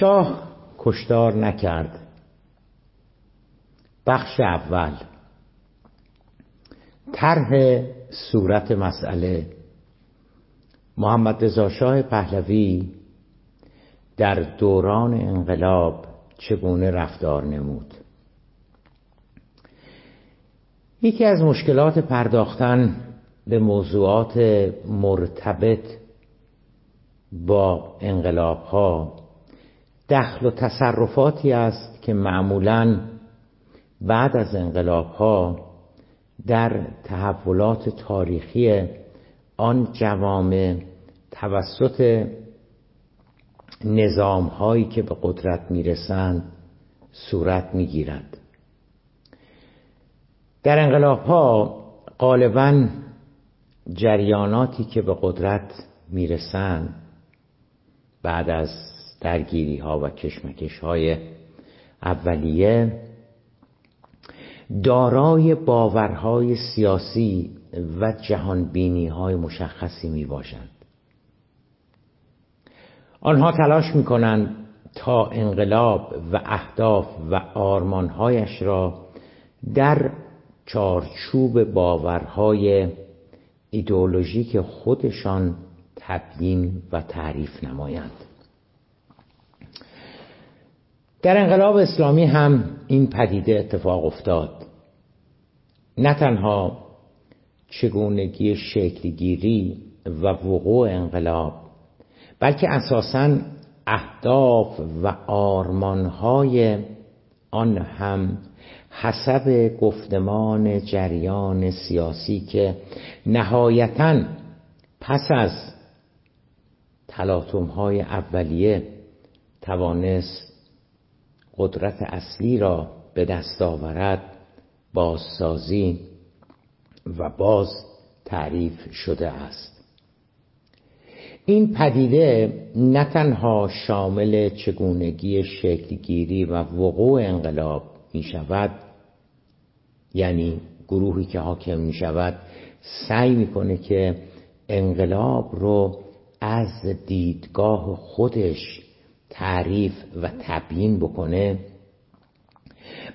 شاه کشتار نکرد. بخش اول. طرح صورت مسئله. محمد رضا شاه پهلوی در دوران انقلاب چگونه رفتار نمود؟ یکی از مشکلات پرداختن به موضوعات مرتبط با انقلاب ها دخل و تصرفاتی است که معمولا بعد از انقلاب ها در تحولات تاریخی آن جوامع توسط نظام هایی که به قدرت می‌رسند صورت می‌گیرد. در انقلاب ها غالبا جریاناتی که به قدرت می‌رسند بعد از درگیری ها و کشمکش های اولیه دارای باورهای سیاسی و جهانبینی های مشخصی می باشند آنها تلاش می کنند تا انقلاب و اهداف و آرمانهایش را در چارچوب باورهای ایدئولوژیک خودشان تبیین و تعریف نمایند. در انقلاب اسلامی هم این پدیده اتفاق افتاد. نه تنها چگونگی شکلگیری و وقوع انقلاب بلکه اساسا اهداف و آرمانهای آن هم حسب گفتمان جریان سیاسی که نهایتا پس از تلاطم های اولیه توانست قدرت اصلی را به دست آورد بازسازی و باز تعریف شده است. این پدیده نه تنها شامل چگونگی شکلگیری و وقوع انقلاب می شود یعنی گروهی که حاکم می شود سعی می‌کنه که انقلاب رو از دیدگاه خودش تعریف و تبیین بکنه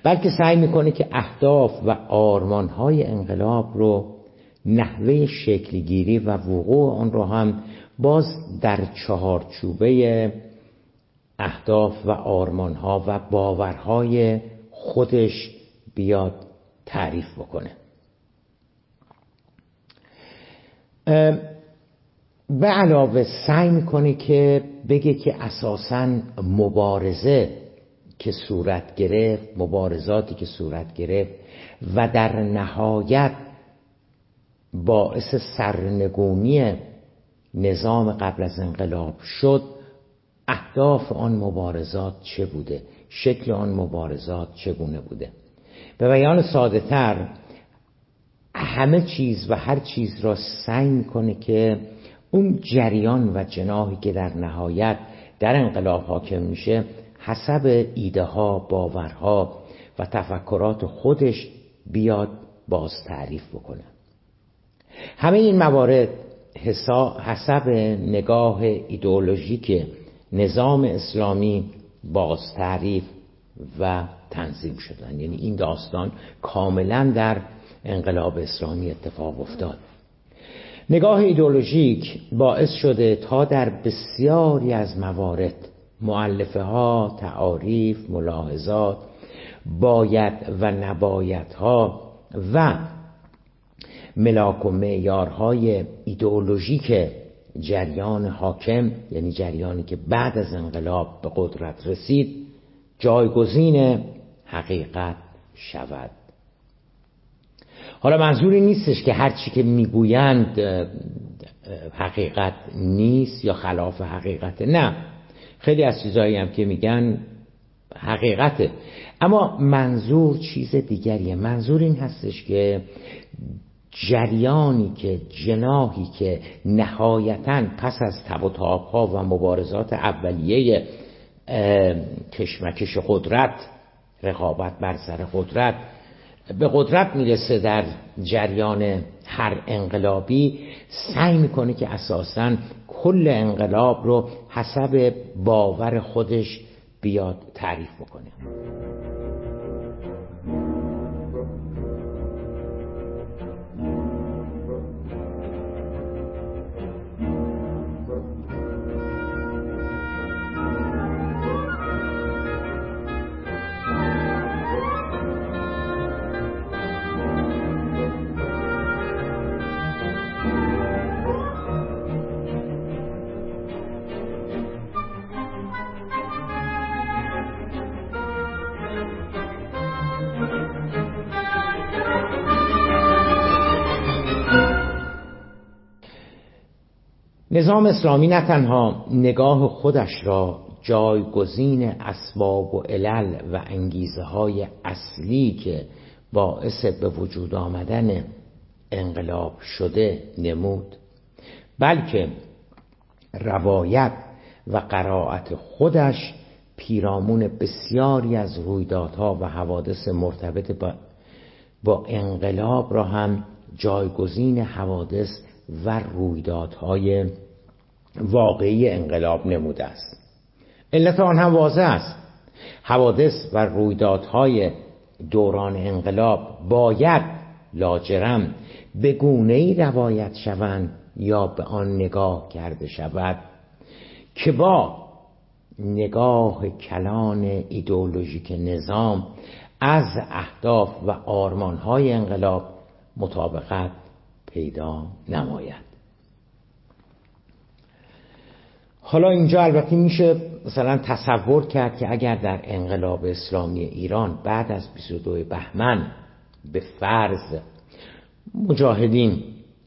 بلکه سعی می‌کنه که اهداف و آرمانهای انقلاب رو نحوه شکلگیری و وقوع آن رو هم باز در چهارچوبه اهداف و آرمانها و باورهای خودش بیاد تعریف بکنه. به علاوه سعی می‌کنه که بگه که اساسا مبارزه که صورت گرفت مبارزاتی که صورت گرفت و در نهایت باعث سرنگونی نظام قبل از انقلاب شد اهداف آن مبارزات چه بوده؟ شکل آن مبارزات چگونه بوده؟ به بیان ساده تر همه چیز و هر چیز را سعی می‌کنه که اون جریان و جناحی که در نهایت در انقلاب حاکم میشه حسب ایده ها باورها و تفکرات خودش بیاد باز تعریف بکنه. همه این موارد حسب نگاه ایدئولوژیک نظام اسلامی باز تعریف و تنظیم شدن. یعنی این داستان کاملا در انقلاب اسلامی اتفاق افتاد. نگاه ایدولوژیک باعث شده تا در بسیاری از موارد معلفه ها، تعاریف، ملاحظات، باید و نباید ها و ملاک و معیارهای ایدئولوژیک جریان حاکم یعنی جریانی که بعد از انقلاب به قدرت رسید جایگزین حقیقت شود. حالا منظوری نیستش که هرچی که می‌گویند حقیقت نیست یا خلاف حقیقت. نه. خیلی از چیزهایی هم که میگن حقیقته. اما منظور چیز دیگریه. منظور این هستش که جریانی که جناهی که نهایتا پس از تب و ها و مبارزات اولیه کشمکش قدرت رقابت بر سر قدرت به قدرت می‌رسه در جریان هر انقلابی سعی می‌کنه که اساسا کل انقلاب رو حسب باور خودش بیاد تعریف بکنه. نظام اسلامی نه تنها نگاه خودش را جایگزین اسباب و علل و انگیزه های اصلی که باعث به وجود آمدن انقلاب شده نمود بلکه روایت و قرائت خودش پیرامون بسیاری از رویدادها و حوادث مرتبط با, با انقلاب را هم جایگزین حوادث و رویدادهای واقعی انقلاب نموده است. علت آن هم واضح است. حوادث و رویدادهای دوران انقلاب باید لاجرم به گونه ای روایت شوند یا به آن نگاه کرده شود که با نگاه کلان ایدئولوژیک نظام از اهداف و آرمانهای انقلاب مطابقت پیدا نماید. حالا اینجا البته میشه مثلا تصور کرد که اگر در انقلاب اسلامی ایران بعد از 22 بهمن به فرض مجاهدین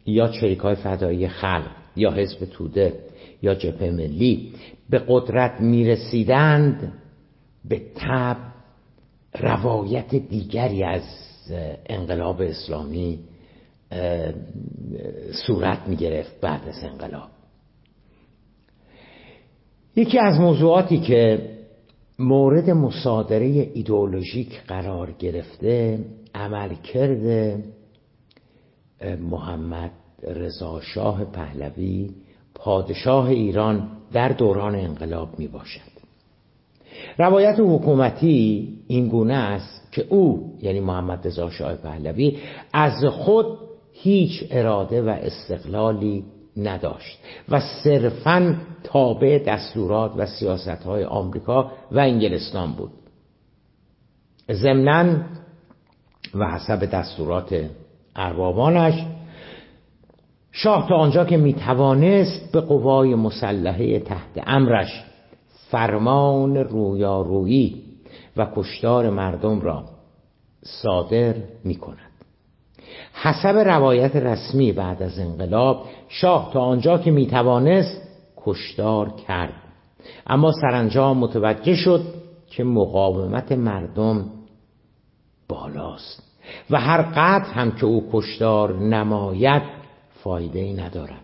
یا چریکای فدایی خلق یا حزب توده یا جبهه ملی به قدرت می‌رسیدند به تب روایت دیگری از انقلاب اسلامی صورت می‌گرفت بعد از انقلاب. یکی از موضوعاتی که مورد مصادره ایدئولوژیک قرار گرفته عملکرد محمد رضا شاه پهلوی پادشاه ایران در دوران انقلاب می باشد روایت حکومتی این گونه است که او یعنی محمد رضا شاه پهلوی از خود هیچ اراده و استقلالی نداشت. و صرفا تابع دستورات و سیاست های آمریکا و انگلستان بود. ضمنا و حسب دستورات اربابانش شاه تا آنجا که می‌توانست به قوای مسلحه تحت امرش فرمان رویارویی و کشتار مردم را صادر می کند حسب روایت رسمی بعد از انقلاب شاه تا آنجا که می‌توانست کشتار کرد. اما سرانجام متوجه شد که مقاومت مردم بالاست و هر قدر هم که او کشتار نماید فایده ای ندارد.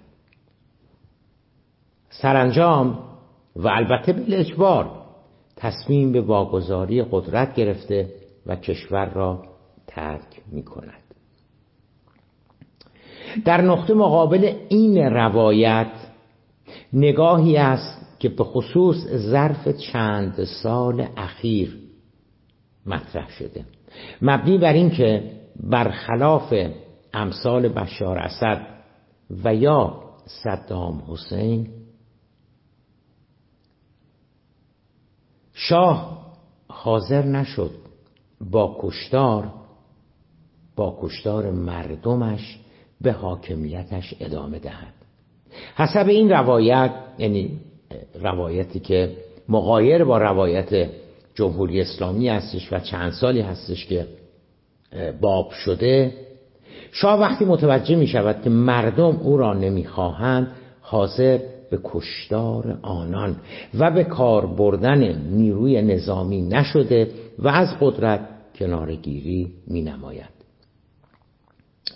سرانجام و البته به اجبار تصمیم به واگذاری قدرت گرفته و کشور را ترک می کند در نقطه مقابل این روایت نگاهی است که به خصوص ظرف چند سال اخیر مطرح شده. مبنی بر اینکه برخلاف امثال بشار اسد و یا صدام حسین شاه حاضر نشد با کشتار با کشتار مردمش به حاکمیتش ادامه دهد. حسب این روایت یعنی روایتی که مقایر با روایت جمهوری اسلامی هستش و چند سالی هستش که باب شده شاه وقتی متوجه می شود که مردم او را نمی‌خواهند حاضر به کشتار آنان و به کار بردن نیروی نظامی نشده و از قدرت کنارگیری می نماید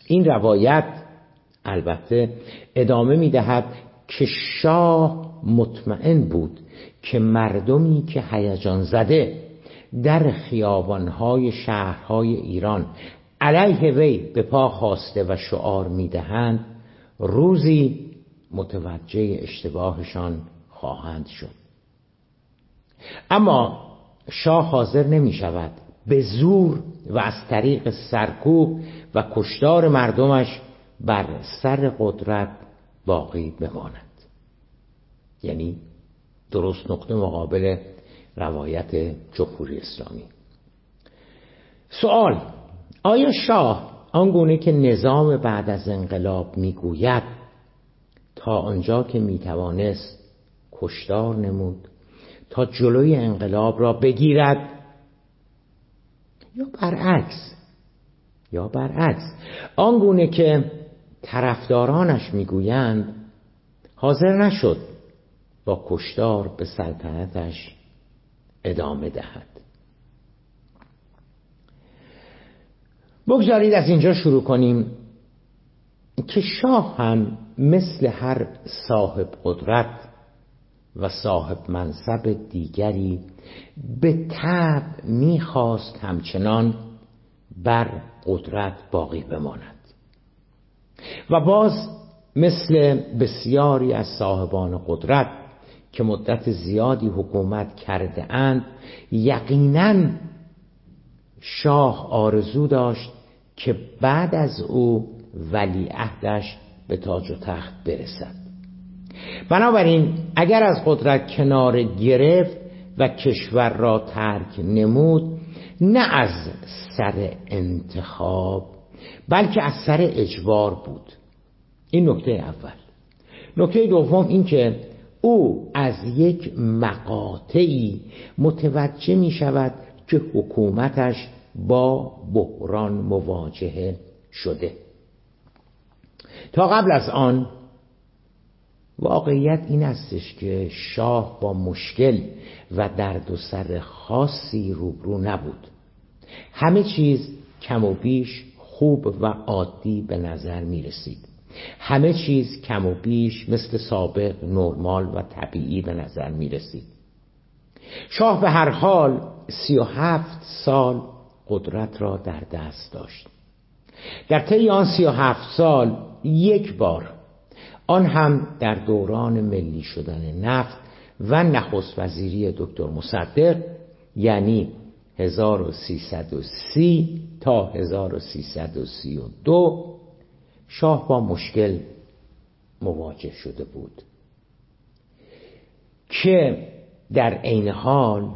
این روایت البته ادامه می دهد که شاه مطمئن بود که مردمی که هیجان زده در خیابانهای شهرهای ایران علیه وی به پا خواسته و شعار می‌دهند روزی متوجه اشتباهشان خواهند شد. اما شاه حاضر نمی شود به زور و از طریق سرکوب و کشتار مردمش بر سر قدرت باقی بماند. یعنی درست نقطه مقابل روایت جمهوری اسلامی. سوال آیا شاه آنگونه که نظام بعد از انقلاب می‌گوید تا آنجا که می‌توانست کشتار نمود تا جلوی انقلاب را بگیرد یا برعکس. یا برعکس. آنگونه که طرفدارانش می‌گویند حاضر نشد با کشتار به سلطنتش ادامه دهد. بگذارید از اینجا شروع کنیم که شاه هم مثل هر صاحب قدرت و صاحب منصب دیگری به طب می‌خواست همچنان بر قدرت باقی بماند. و باز مثل بسیاری از صاحبان قدرت که مدت زیادی حکومت کرده اند یقینا شاه آرزو داشت که بعد از او ولی عهدش به تاج و تخت برسد. بنابراین اگر از قدرت کنار گرفت و کشور را ترک نمود نه از سر انتخاب بلکه از سر اجبار بود. این نکته اول. نکته دوم این که او از یک مقاطعی متوجه می شود که حکومتش با بحران مواجهه شده. تا قبل از آن واقعیت این استش که شاه با مشکل و درد و سر خاصی روبرو نبود. همه چیز کم و بیش خوب و عادی به نظر می رسید. همه چیز کم و بیش مثل سابق نرمال و طبیعی به نظر می رسید. شاه به هر حال سی و هفت سال قدرت را در دست داشت. در طی آن سی و هفت سال یک بار آن هم در دوران ملی شدن نفت و نخست وزیری دکتر مصدق یعنی 1330 تا 1332 شاه با مشکل مواجه شده بود. که در عین حال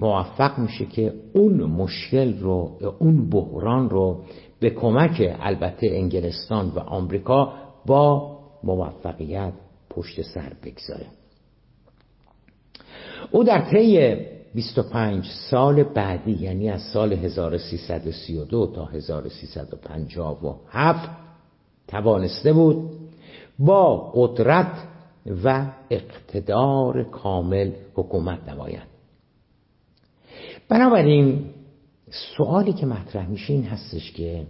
موفق میشه که اون مشکل رو اون بحران رو به کمک البته انگلستان و آمریکا با موفقیت پشت سر بگذاره او در طی 25 سال بعدی یعنی از سال 1332 تا 1357 توانسته بود با قدرت و اقتدار کامل حکومت نماید. بنابراین سوالی که مطرح میشه این هستش که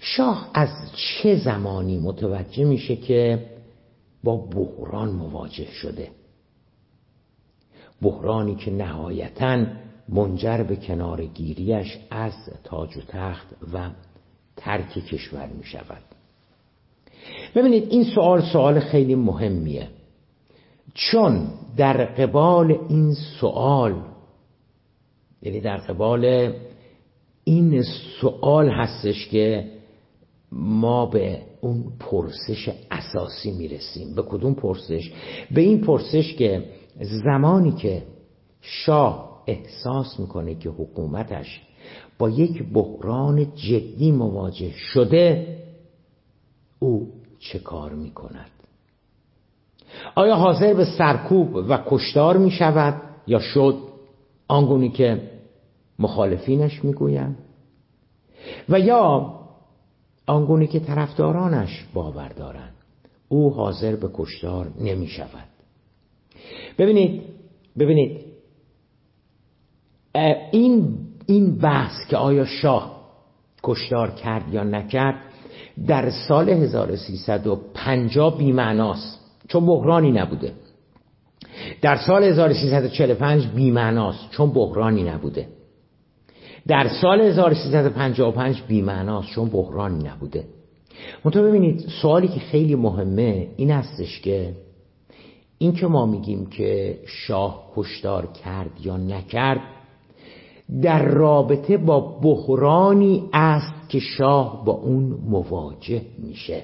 شاه از چه زمانی متوجه میشه که با بحران مواجه شده؟ بحرانی که نهایتا منجر به کنارگیریش از تاج و تخت و ترک کشور می شود ببینید این سوال سوال خیلی مهمیه. چون در قبال این سوال یعنی در قبال این سوال هستش که ما به اون پرسش اساسی می‌رسیم. به کدوم پرسش؟ به این پرسش که زمانی که شاه احساس می‌کنه که حکومتش با یک بحران جدی مواجه شده او چه کار می‌کند؟ آیا حاضر به سرکوب و کشتار می شود یا شد آنگونی که مخالفینش می‌گویند و یا آنگونی که طرفدارانش باور دارند او حاضر به کشتار نمی شود ببینید ببینید این این بحث که آیا شاه کشتار کرد یا نکرد در سال 1350 بیمعناست چون بحرانی نبوده. در سال 1345 بیمعناست چون بحرانی نبوده. در سال 1355 بیمعناست چون بحرانی نبوده. منطقه ببینید سوالی که خیلی مهمه این هستش که این که ما میگیم که شاه کشتار کرد یا نکرد در رابطه با بحرانی است که شاه با اون مواجه میشه.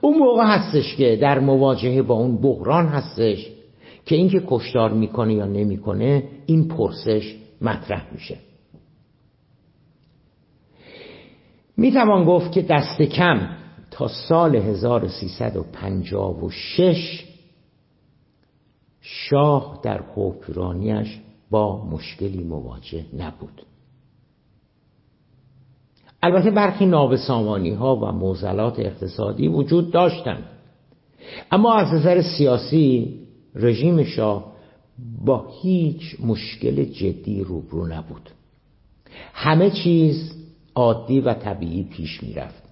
اون موقع هستش که در مواجهه با اون بحران هستش که اینکه کشتار می‌کنه یا نمی‌کنه این پرسش مطرح میشه. می‌توان گفت که دست کم تا سال 1356 شاه در حکمرانیش با مشکلی مواجه نبود. البته برخی نابسامانی ها و موزلات اقتصادی وجود داشتند. اما از نظر سیاسی رژیم شاه با هیچ مشکل جدی روبرو نبود. همه چیز عادی و طبیعی پیش می‌رفت.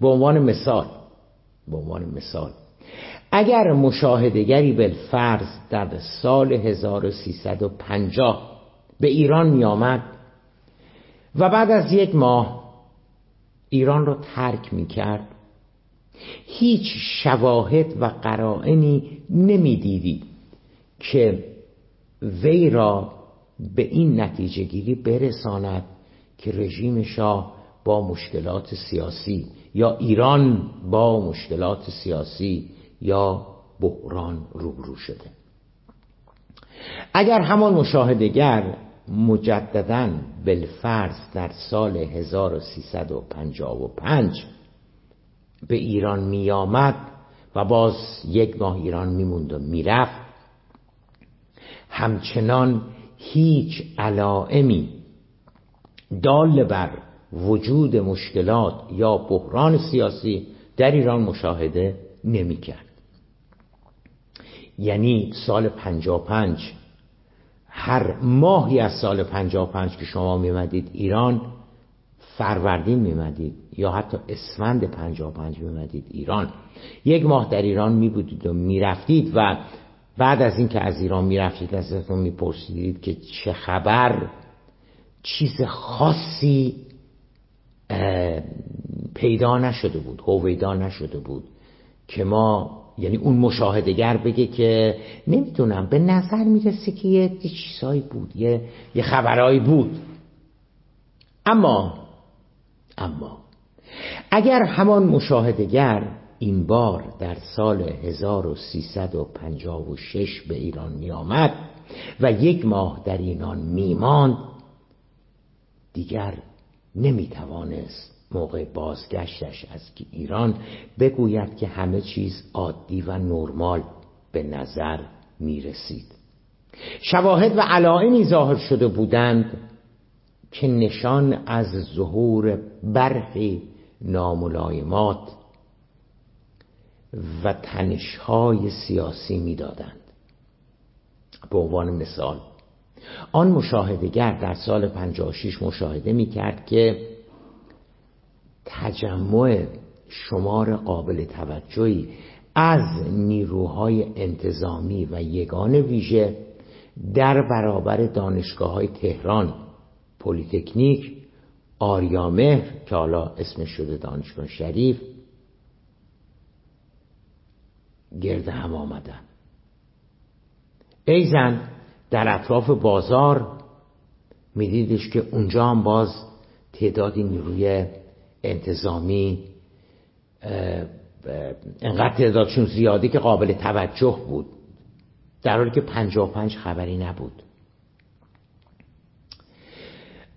به عنوان مثال به عنوان مثال اگر مشاهدگری بالفرض در سال 1350 به ایران می آمد و بعد از یک ماه ایران را ترک می کرد هیچ شواهد و قرائنی نمی‌دیدی که وی را به این نتیجه گیری برساند. که رژیم شاه با مشکلات سیاسی یا ایران با مشکلات سیاسی یا بحران روبرو شده. اگر همان مشاهدگر مجددا بالفرض در سال 1355 به ایران می آمد و باز یک ماه ایران میموند و می‌رفت همچنان هیچ علائمی دال بر وجود مشکلات یا بحران سیاسی در ایران مشاهده نمی کرد. یعنی سال 55 هر ماهی از سال 55 که شما میمدید ایران فروردین میمدید یا حتی اسفند 55 میمدید ایران. یک ماه در ایران می بودید و می‌رفتید و بعد از اینکه از ایران می‌رفتید ازتون میپرسیدید که چه خبر؟ چیز خاصی پیدا نشده بود هویدا نشده بود که ما یعنی اون مشاهدگر بگه که نمی‌دونم به نظر می‌رسه که یه چیزهایی بود یه, یه خبرهایی بود. اما اما اگر همان مشاهدگر این بار در سال 1356 به ایران می آمد و یک ماه در اینان می ماند دیگر نمی توانست موقع بازگشتش از ایران بگوید که همه چیز عادی و نرمال به نظر می رسید شواهد و علائمی ظاهر شده بودند که نشان از ظهور برخی ناملایمات و تنشهای سیاسی می‌دادند. به عنوان مثال آن مشاهدگر در سال 56 مشاهده می کرد که تجمع شمار قابل توجهی از نیروهای انتظامی و یگان ویژه در برابر دانشگاه های تهران پلیتکنیک آریامهر که حالا اسمش شده دانشگاه شریف گرد هم آمدن ایضاً در اطراف بازار میدیدش که اونجا هم باز تعدادی نیروی انتظامی انقدر تعدادشون زیادی که قابل توجه بود. در حالی که پنجا پنج خبری نبود.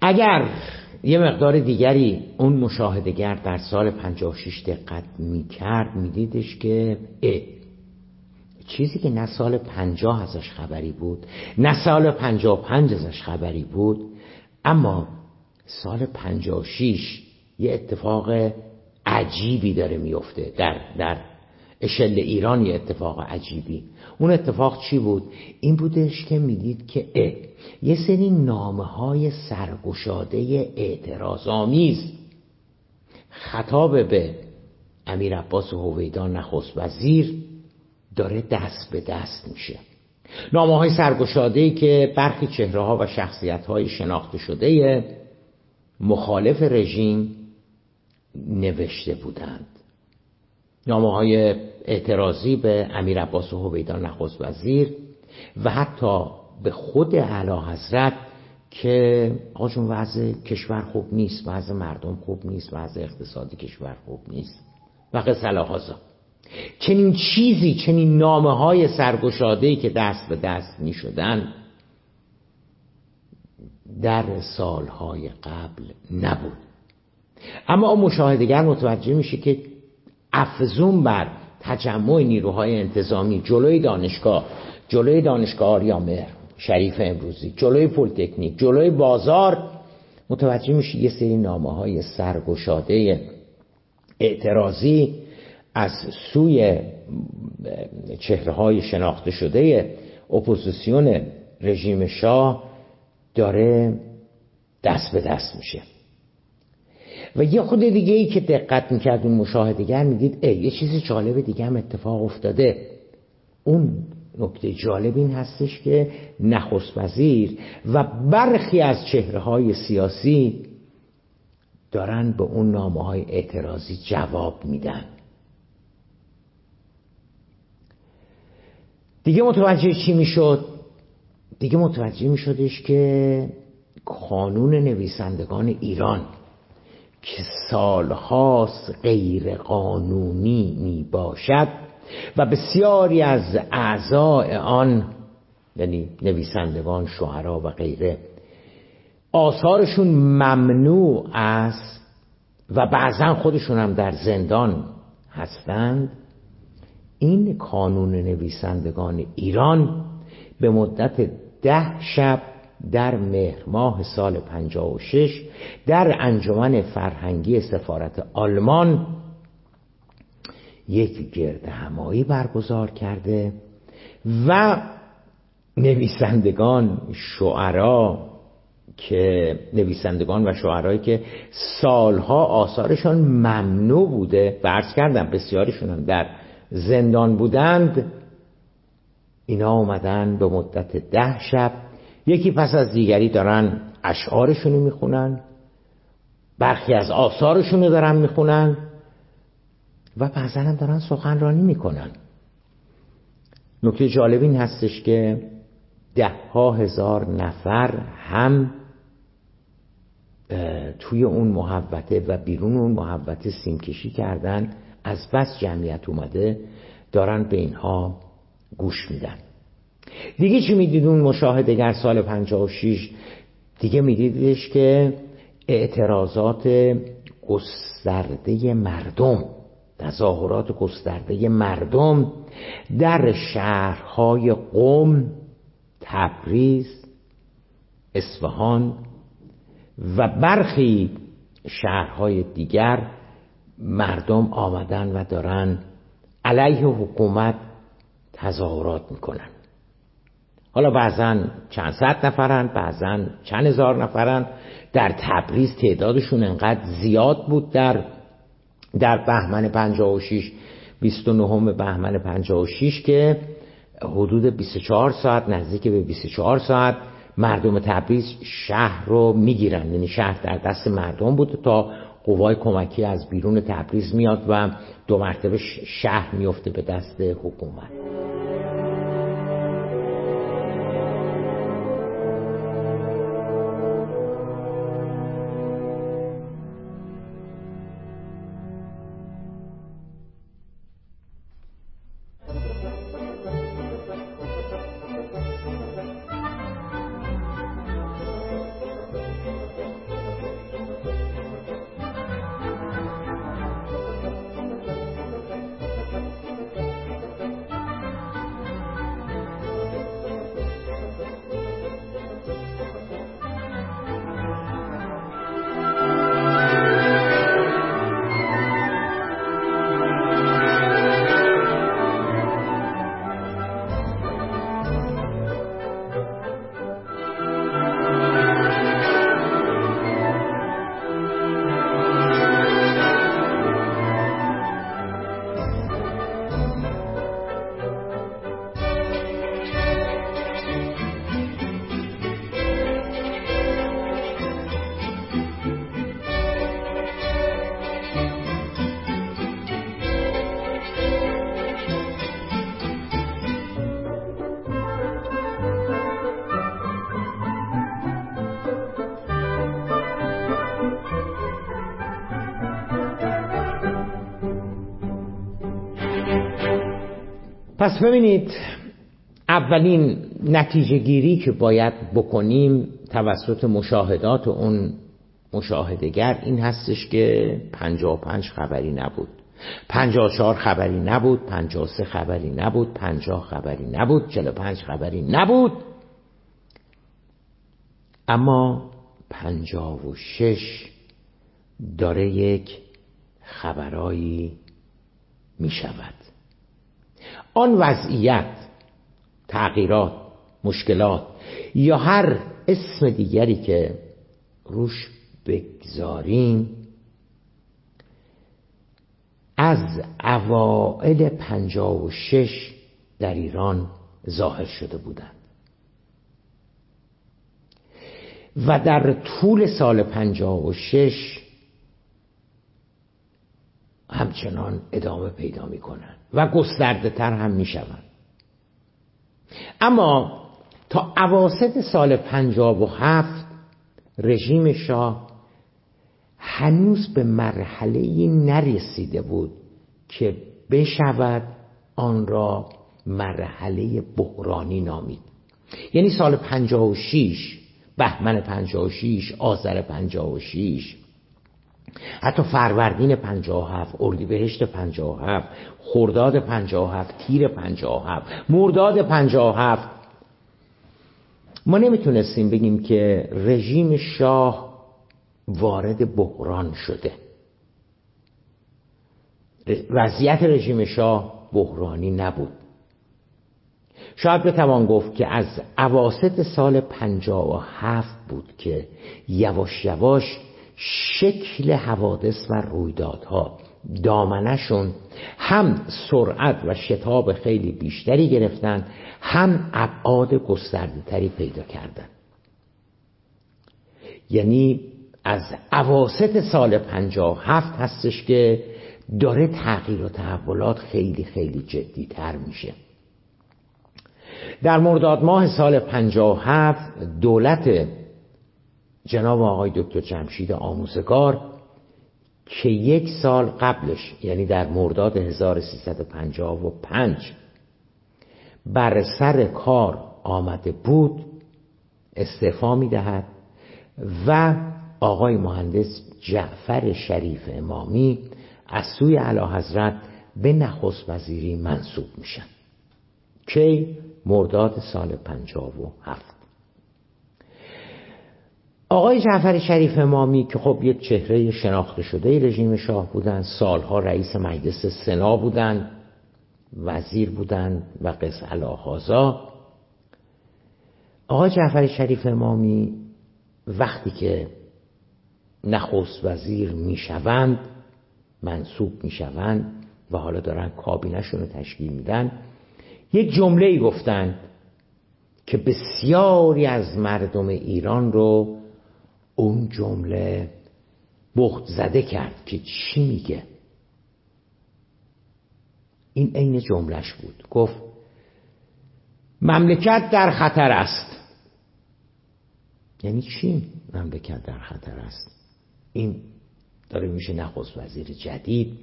اگر یه مقدار دیگری اون مشاهدگر در سال 56 دقت می‌کرد میدیدش که چیزی که نه سال پنجاه ازش خبری بود نه سال پنجاه پنج ازش خبری بود اما سال پنجاه شیش یه اتفاق عجیبی داره میفته در, در اشل ایران یه اتفاق عجیبی اون اتفاق چی بود؟ این بودش که می‌دید که یه سری نامه های سرگشاده اعتراض آمیز خطاب به امیر عباس هویدان نخست وزیر داره دست به دست میشه. نامه های سرگشاده که برخی چهره ها و شخصیت های شناخته شده مخالف رژیم نوشته بودند. نامه های اعتراضی به امیر عباس هویدا نخست وزیر و حتی به خود اعلی حضرت که آقا وضع کشور خوب نیست وضع مردم خوب نیست وضع اقتصادی کشور خوب نیست و قصه چنین چیزی چنین نامه های سرگشاده که دست به دست می شدن در سالهای قبل نبود. اما مشاهدگر متوجه میشه که افزون بر تجمع نیروهای انتظامی جلوی دانشگاه جلوی دانشگاه آریامهر شریف امروزی جلوی پلیتکنیک جلوی بازار متوجه میشه یه سری نامه های سرگشاده اعتراضی از سوی چهره های شناخته شده اپوزیسیون رژیم شاه داره دست به دست میشه. و یه خود دیگه ای که دقت می‌کرد اون مشاهدگر می‌دید ای یه چیزی جالب دیگه هم اتفاق افتاده. اون نکته جالب این هستش که نخست وزیر و برخی از چهره های سیاسی دارن به اون نامه های اعتراضی جواب میدن. دیگه متوجه چی می‌شد؟ دیگه متوجه میشدش که قانون نویسندگان ایران که سالهاست غیر قانونی می باشد و بسیاری از اعضاء آن یعنی نویسندگان شعرا و غیره آثارشون ممنوع است و بعضا خودشون هم در زندان هستند. این قانون نویسندگان ایران به مدت ده شب در مهر ماه سال 56 در انجمن فرهنگی سفارت آلمان یک گرد همایی برگزار کرده و نویسندگان شعرا که نویسندگان و شعرهایی که سالها آثارشان ممنوع بوده برس کردم بسیارشون هم در زندان بودند اینا آمدن به مدت ده شب. یکی پس از دیگری دارن اشعارشونو می‌خونن برخی از آثارشونو دارن می‌خونن و بعضا هم دارن سخنرانی می‌کنن. نکته جالب این هستش که ده ها هزار نفر هم توی اون محوته و بیرون اون محوته سیمکشی کردن. از بس جمعیت اومده دارن به اینها گوش میدن. دیگه چی می‌دید اون مشاهدگر سال 56 دیگه میدیدش که اعتراضات گسترده مردم تظاهرات گسترده مردم در شهرهای قم تبریز اصفهان و برخی شهرهای دیگر مردم آمدن و دارن علیه حکومت تظاهرات می‌کنن. حالا بعضا چند صد نفرن بعضا چند هزار نفرن. در تبریز تعدادشون انقدر زیاد بود در در بهمن 56 29 بهمن 56 که حدود 24 ساعت نزدیک به 24 ساعت مردم تبریز شهر رو می‌گیرن یعنی شهر در دست مردم بود تا قوای کمکی از بیرون تبریز میاد و دو مرتبه شهر میفته به دست حکومت. پس ببینید اولین نتیجه گیری که باید بکنیم توسط مشاهدات اون مشاهدگر این هستش که پنجا و پنج خبری نبود. پنجا چهار خبری نبود پنجا سه خبری نبود پنجا خبری نبود چلو پنج خبری نبود. اما پنجا و شش داره یک خبرایی می شود آن وضعیت تغییرات مشکلات یا هر اسم دیگری که روش بگذاریم از اوائل پنجا و شش در ایران ظاهر شده بودند. و در طول سال پنجا و شش همچنان ادامه پیدا می کنند و گسترده تر هم می شوند اما تا عواست سال پنجاب و هفت رژیم شاه هنوز به مرحله نرسیده بود که بشود آن را مرحله بحرانی نامید. یعنی سال پنجاه و شیش بهمن پنجاه و شیش آذر پنجاه و شیش حتی فروردین پنجاه و هفت اردیبهشت پنجاه و هفت خرداد پنجاه و هفت تیر پنجاه و هفت مرداد پنجاه و هفت. ما نمی‌تونستیم بگیم که رژیم شاه وارد بحران شده. وضعیت رژیم شاه بحرانی نبود. شاید بتوان گفت که از عواست سال پنجاه و هفت بود که یواش یواش شکل حوادث و رویدادها دامنشون هم سرعت و شتاب خیلی بیشتری گرفتن هم ابعاد گسترده تری پیدا کردن. یعنی از عواست سال پنجاه هفت هستش که داره تغییر و تحولات خیلی خیلی جدی تر میشه. در مرداد ماه سال پنجاه هفت دولت جناب آقای دکتر جمشید آموزگار که یک سال قبلش یعنی در مرداد 1355 بر سر کار آمده بود استعفا می دهد و آقای مهندس جعفر شریف امامی از سوی علا حضرت به نخست وزیری منصوب میشن. کی؟ مرداد سال پنجاب و هفت. آقای جعفر شریف امامی که خب یک چهره شناخته شده رژیم شاه بودن سالها رئیس مجلس سنا بودن وزیر بودن و قص الهازا آقای جعفر شریف امامی وقتی که نخست وزیر می‌شوند منصوب می‌شوند و حالا دارن کابینشون رو تشکیل میدن یک جمله ای گفتند که بسیاری از مردم ایران رو اون جمله بخت زده کرد که چی میگه. این عین جملش بود. گفت مملکت در خطر است. یعنی چی مملکت در خطر است؟ این داره میشه نخست وزیر جدید.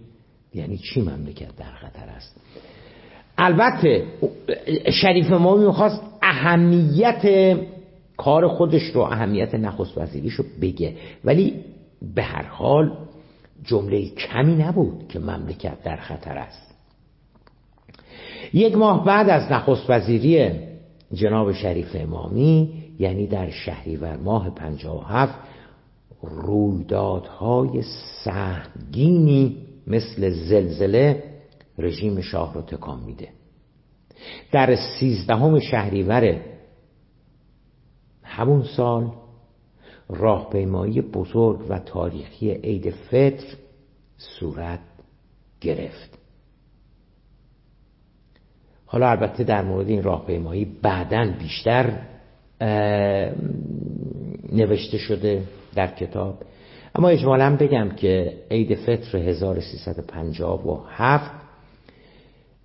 یعنی چی مملکت در خطر است؟ البته شریف ما می‌خواست اهمیت کار خودش رو اهمیت نخست وزیریش رو بگه. ولی به هر حال جمله کمی نبود که مملکت در خطر است. یک ماه بعد از نخست وزیری جناب شریف امامی یعنی در شهریور ماه 57 رویدادهای سهمگینی مثل زلزله رژیم شاه رو تکان میده. در سیزدهم شهریور همون سال راهپیمایی بزرگ و تاریخی عید فطر صورت گرفت. حالا البته در مورد این راهپیمایی بعدا بیشتر نوشته شده در کتاب. اما اجمالا بگم که عید فطر 1357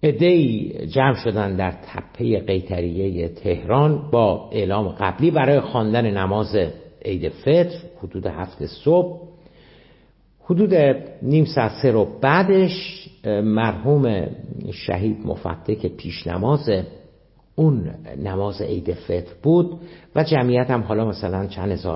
ادهی جمع شدن در تپه قیتریه تهران با اعلام قبلی برای خواندن نماز عید فطر حدود هفت صبح. حدود نیم ساعت سه رو بعدش مرحوم شهید مفته که پیش نماز اون نماز عید فطر بود و جمعیت هم حالا مثلا چند هزار